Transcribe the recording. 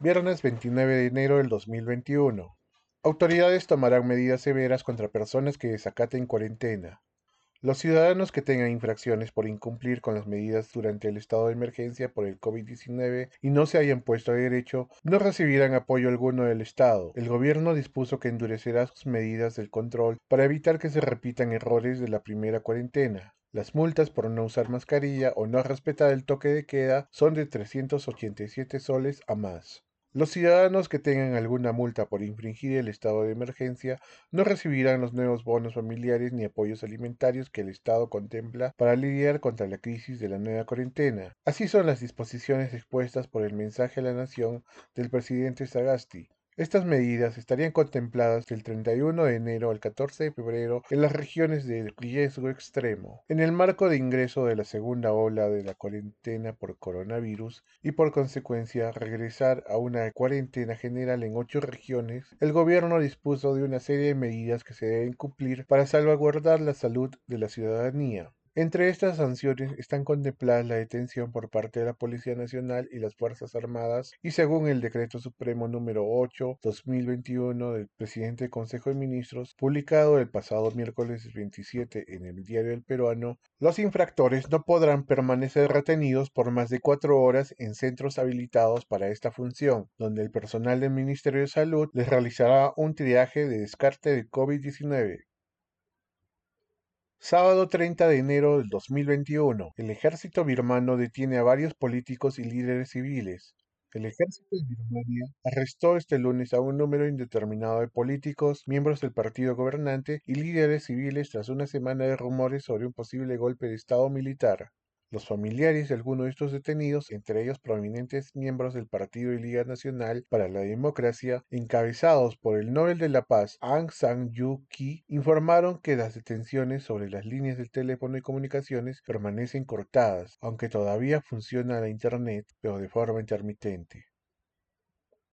Viernes 29 de enero del 2021. Autoridades tomarán medidas severas contra personas que desacaten cuarentena. Los ciudadanos que tengan infracciones por incumplir con las medidas durante el estado de emergencia por el COVID-19 y no se hayan puesto a derecho no recibirán apoyo alguno del Estado. El gobierno dispuso que endurecerá sus medidas del control para evitar que se repitan errores de la primera cuarentena. Las multas por no usar mascarilla o no respetar el toque de queda son de 387 soles a más. Los ciudadanos que tengan alguna multa por infringir el estado de emergencia no recibirán los nuevos bonos familiares ni apoyos alimentarios que el Estado contempla para lidiar contra la crisis de la nueva cuarentena. Así son las disposiciones expuestas por el mensaje a la nación del presidente Sagasti. Estas medidas estarían contempladas del 31 de enero al 14 de febrero en las regiones de riesgo extremo, en el marco de ingreso de la segunda ola de la cuarentena por coronavirus y por consecuencia regresar a una cuarentena general en ocho regiones, el gobierno dispuso de una serie de medidas que se deben cumplir para salvaguardar la salud de la ciudadanía. Entre estas sanciones están contempladas la detención por parte de la Policía Nacional y las Fuerzas Armadas y según el Decreto Supremo número 8-2021 del presidente del Consejo de Ministros, publicado el pasado miércoles 27 en el Diario del Peruano, los infractores no podrán permanecer retenidos por más de cuatro horas en centros habilitados para esta función, donde el personal del Ministerio de Salud les realizará un triaje de descarte de COVID-19. Sábado 30 de enero del 2021, el ejército birmano detiene a varios políticos y líderes civiles. El ejército de Birmania arrestó este lunes a un número indeterminado de políticos, miembros del partido gobernante y líderes civiles tras una semana de rumores sobre un posible golpe de Estado militar. Los familiares de algunos de estos detenidos, entre ellos prominentes miembros del Partido y Liga Nacional para la Democracia, encabezados por el Nobel de la Paz Aung San Suu Kyi, informaron que las detenciones sobre las líneas de teléfono y comunicaciones permanecen cortadas, aunque todavía funciona la Internet, pero de forma intermitente.